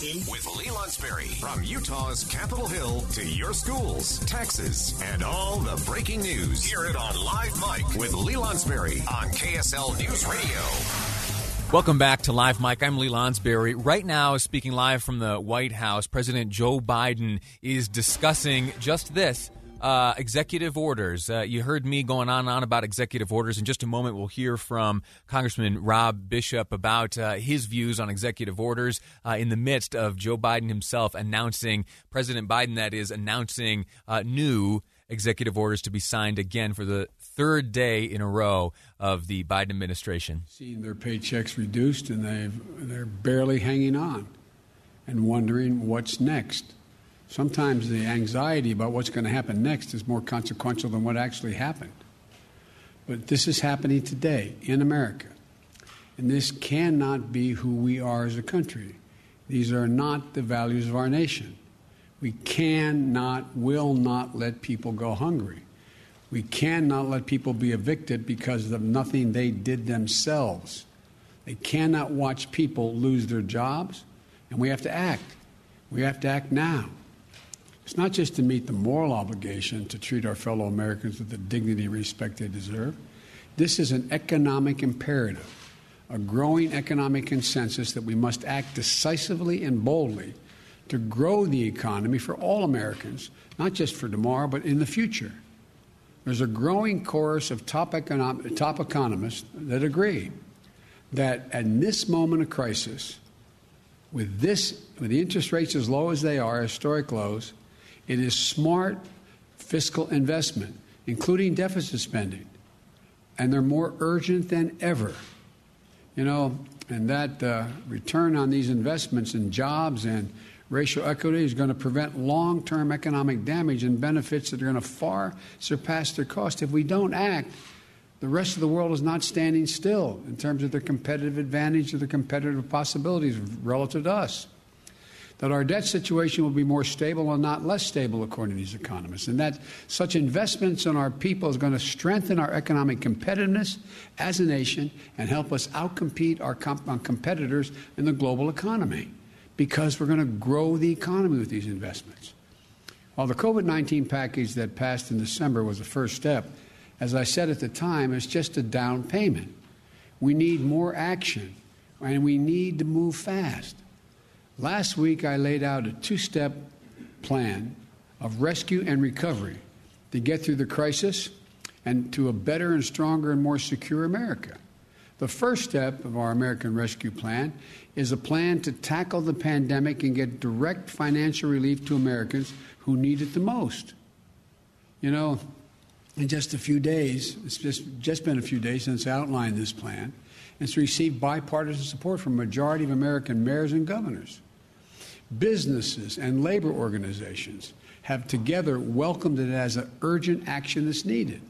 With Lee Lonsberry. From Utah's Capitol Hill to your schools, taxes, and all the breaking news. Hear it on Live Mike with Lee Lonsberry on KSL News Radio. Welcome back to Live Mike. I'm Lee Lonsberry. Right now, speaking live from the White House, President Joe Biden is discussing just this uh, executive orders. Uh, you heard me going on and on about executive orders. In just a moment, we'll hear from Congressman Rob Bishop about uh, his views on executive orders uh, in the midst of Joe Biden himself announcing, President Biden, that is, announcing uh, new executive orders to be signed again for the third day in a row of the Biden administration. Seeing their paychecks reduced and they they're barely hanging on and wondering what's next. Sometimes the anxiety about what's going to happen next is more consequential than what actually happened. But this is happening today in America. And this cannot be who we are as a country. These are not the values of our nation. We cannot, will not let people go hungry. We cannot let people be evicted because of nothing they did themselves. They cannot watch people lose their jobs, and we have to act. We have to act now. It's not just to meet the moral obligation to treat our fellow Americans with the dignity and respect they deserve. This is an economic imperative, a growing economic consensus that we must act decisively and boldly to grow the economy for all Americans, not just for tomorrow, but in the future. There's a growing chorus of top, top economists that agree that at this moment of crisis, with this, with the interest rates as low as they are, historic lows, it is smart fiscal investment, including deficit spending. And they're more urgent than ever. You know, and that uh, return on these investments in jobs and racial equity is going to prevent long term economic damage and benefits that are going to far surpass their cost. If we don't act, the rest of the world is not standing still in terms of their competitive advantage or their competitive possibilities relative to us that our debt situation will be more stable and not less stable, according to these economists, and that such investments in our people is going to strengthen our economic competitiveness as a nation and help us outcompete our comp- competitors in the global economy because we're going to grow the economy with these investments. While the COVID 19 package that passed in December was the first step, as I said at the time, it's just a down payment. We need more action, and we need to move fast. Last week, I laid out a two step plan of rescue and recovery to get through the crisis and to a better and stronger and more secure America. The first step of our American Rescue Plan is a plan to tackle the pandemic and get direct financial relief to Americans who need it the most. You know, in just a few days, it's just, just been a few days since I outlined this plan, it's received bipartisan support from a majority of American mayors and governors. Businesses and labor organizations have together welcomed it as an urgent action that's needed.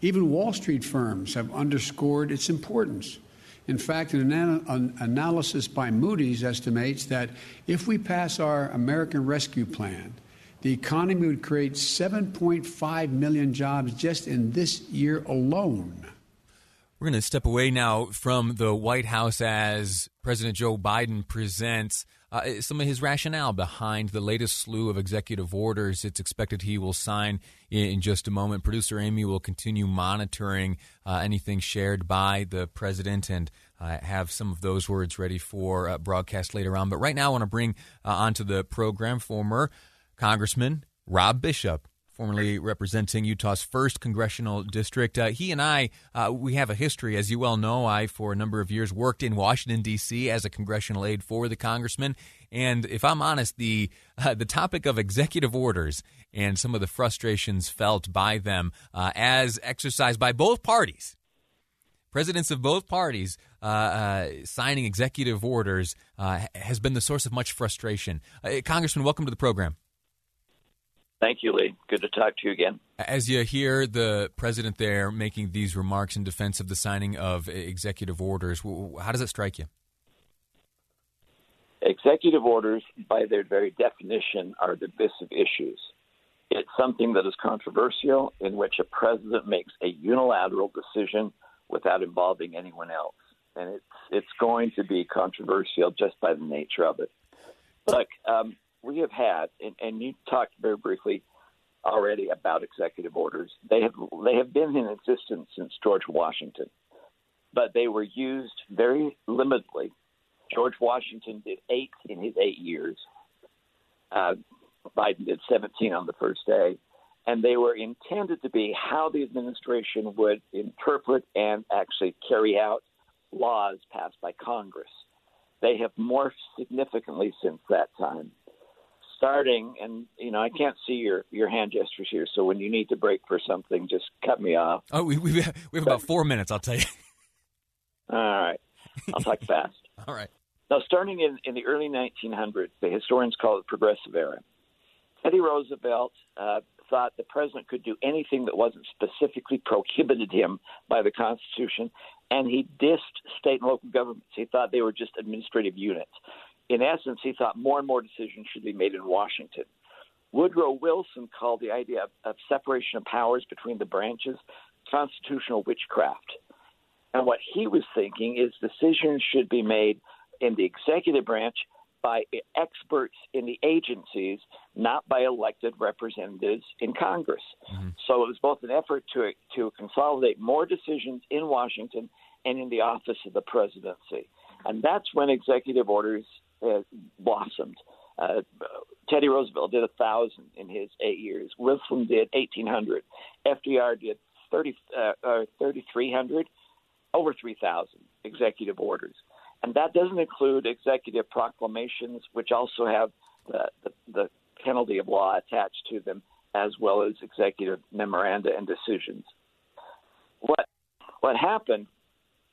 Even Wall Street firms have underscored its importance. In fact, an, an, analysis by Moody's estimates that if we pass our American Rescue Plan, the economy would create 7.5 million jobs just in this year alone. We're going to step away now from the White House as President Joe Biden presents uh, some of his rationale behind the latest slew of executive orders. It's expected he will sign in, in just a moment. Producer Amy will continue monitoring uh, anything shared by the president and uh, have some of those words ready for uh, broadcast later on. But right now, I want to bring uh, onto the program former Congressman Rob Bishop formerly representing Utah's first congressional district. Uh, he and I, uh, we have a history, as you well know. I, for a number of years, worked in Washington D.C. as a congressional aide for the congressman. And if I'm honest, the uh, the topic of executive orders and some of the frustrations felt by them, uh, as exercised by both parties, presidents of both parties uh, uh, signing executive orders, has been the source of much frustration. Congressman, welcome to the program. Thank you, Lee. Good to talk to you again. As you hear the president there making these remarks in defense of the signing of executive orders, how does it strike you? Executive orders, by their very definition, are divisive issues. It's something that is controversial in which a president makes a unilateral decision without involving anyone else. And it's, it's going to be controversial just by the nature of it. Look, um, we have had, and, and you talked very briefly already about executive orders. They have they have been in existence since George Washington, but they were used very limitedly. George Washington did eight in his eight years. Uh, Biden did 17 on the first day, and they were intended to be how the administration would interpret and actually carry out laws passed by Congress. They have morphed significantly since that time starting, and you know I can't see your your hand gestures here. So when you need to break for something, just cut me off. Oh, we we have, we have about four minutes. I'll tell you. All right, I'll talk fast. All right. Now, starting in, in the early 1900s, the historians call it the Progressive Era. Teddy Roosevelt uh, thought the president could do anything that wasn't specifically prohibited him by the Constitution, and he dissed state and local governments. He thought they were just administrative units in essence, he thought more and more decisions should be made in Washington. Woodrow Wilson called the idea of, of separation of powers between the branches constitutional witchcraft. And what he was thinking is decisions should be made in the executive branch by experts in the agencies, not by elected representatives in Congress. Mm-hmm. So it was both an effort to to consolidate more decisions in Washington and in the office of the presidency. And that's when executive orders uh, blossomed. Uh, Teddy Roosevelt did a thousand in his eight years. Wilson did eighteen hundred. FDR did 30, uh, uh, 3,300, over 3,000 executive orders. And that doesn't include executive proclamations, which also have the, the, the penalty of law attached to them, as well as executive memoranda and decisions. What what happened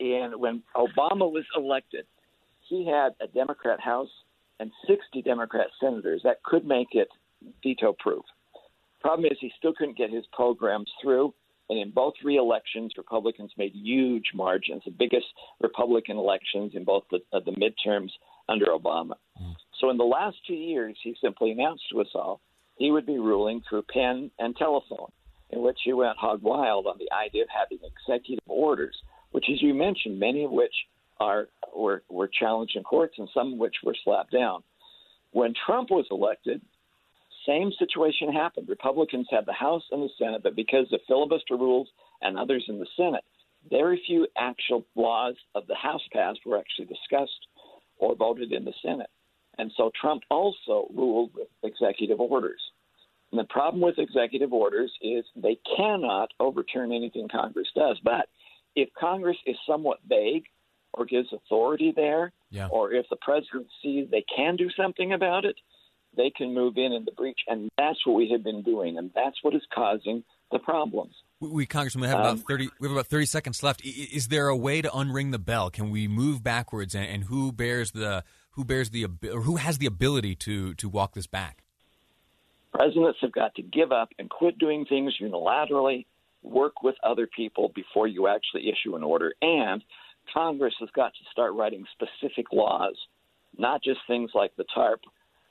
in when Obama was elected he had a Democrat House and 60 Democrat senators. That could make it veto proof. Problem is, he still couldn't get his programs through. And in both re-elections, Republicans made huge margins, the biggest Republican elections in both the, uh, the midterms under Obama. Mm. So in the last two years, he simply announced to us all he would be ruling through pen and telephone, in which he went hog wild on the idea of having executive orders, which, as you mentioned, many of which are were were challenged in courts, and some of which were slapped down. When Trump was elected, same situation happened. Republicans had the House and the Senate, but because of filibuster rules and others in the Senate, very few actual laws of the House passed were actually discussed or voted in the Senate. And so Trump also ruled with executive orders. And the problem with executive orders is they cannot overturn anything Congress does. But if Congress is somewhat vague or gives authority there, yeah. or if the president sees they can do something about it, they can move in in the breach, and that's what we have been doing, and that's what is causing the problems. We, we Congressman, we have um, about thirty. We have about thirty seconds left. Is there a way to unring the bell? Can we move backwards, and, and who bears the who bears the or who has the ability to to walk this back? Presidents have got to give up and quit doing things unilaterally. Work with other people before you actually issue an order, and Congress has got to start writing specific laws, not just things like the TARP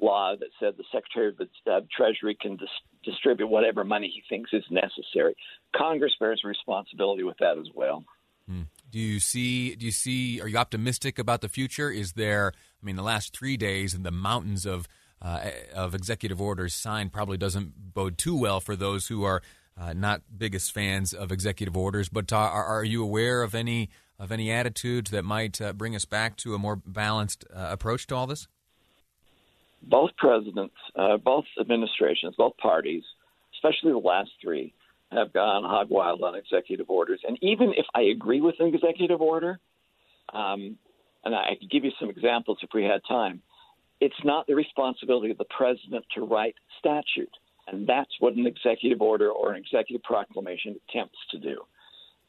law that said the Secretary of the uh, Treasury can dis- distribute whatever money he thinks is necessary. Congress bears responsibility with that as well. Mm. Do you see? Do you see? Are you optimistic about the future? Is there? I mean, the last three days and the mountains of uh, of executive orders signed probably doesn't bode too well for those who are uh, not biggest fans of executive orders. But are, are you aware of any of any attitudes that might uh, bring us back to a more balanced uh, approach to all this? Both presidents, uh, both administrations, both parties, especially the last three, have gone hog wild on executive orders. And even if I agree with an executive order, um, and I could give you some examples if we had time, it's not the responsibility of the president to write statute. And that's what an executive order or an executive proclamation attempts to do.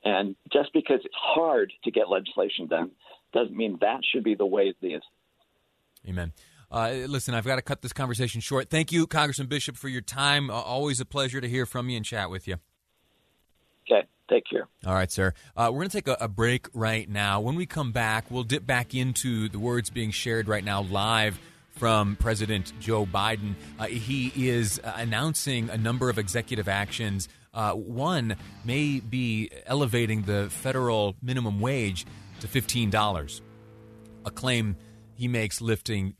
And just because it's hard to get legislation done doesn't mean that should be the way it is. Amen. Uh, listen, I've got to cut this conversation short. Thank you, Congressman Bishop, for your time. Uh, always a pleasure to hear from you and chat with you. Okay. Take care. All right, sir. Uh, we're going to take a, a, break right now. When we come back, we'll dip back into the words being shared right now live from President Joe Biden. Uh, he is uh, announcing a number of executive actions. Uh, one may be elevating the federal minimum wage to $15, a claim he makes lifting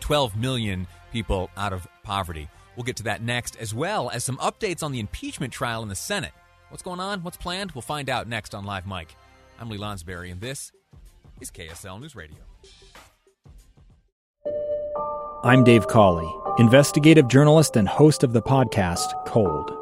12 million people out of poverty. We'll get to that next, as well as some updates on the impeachment trial in the Senate. What's going on? What's planned? We'll find out next on Live Mike. I'm Lee Lonsberry, and this is KSL News Radio. I'm Dave Cawley, investigative journalist and host of the podcast Cold.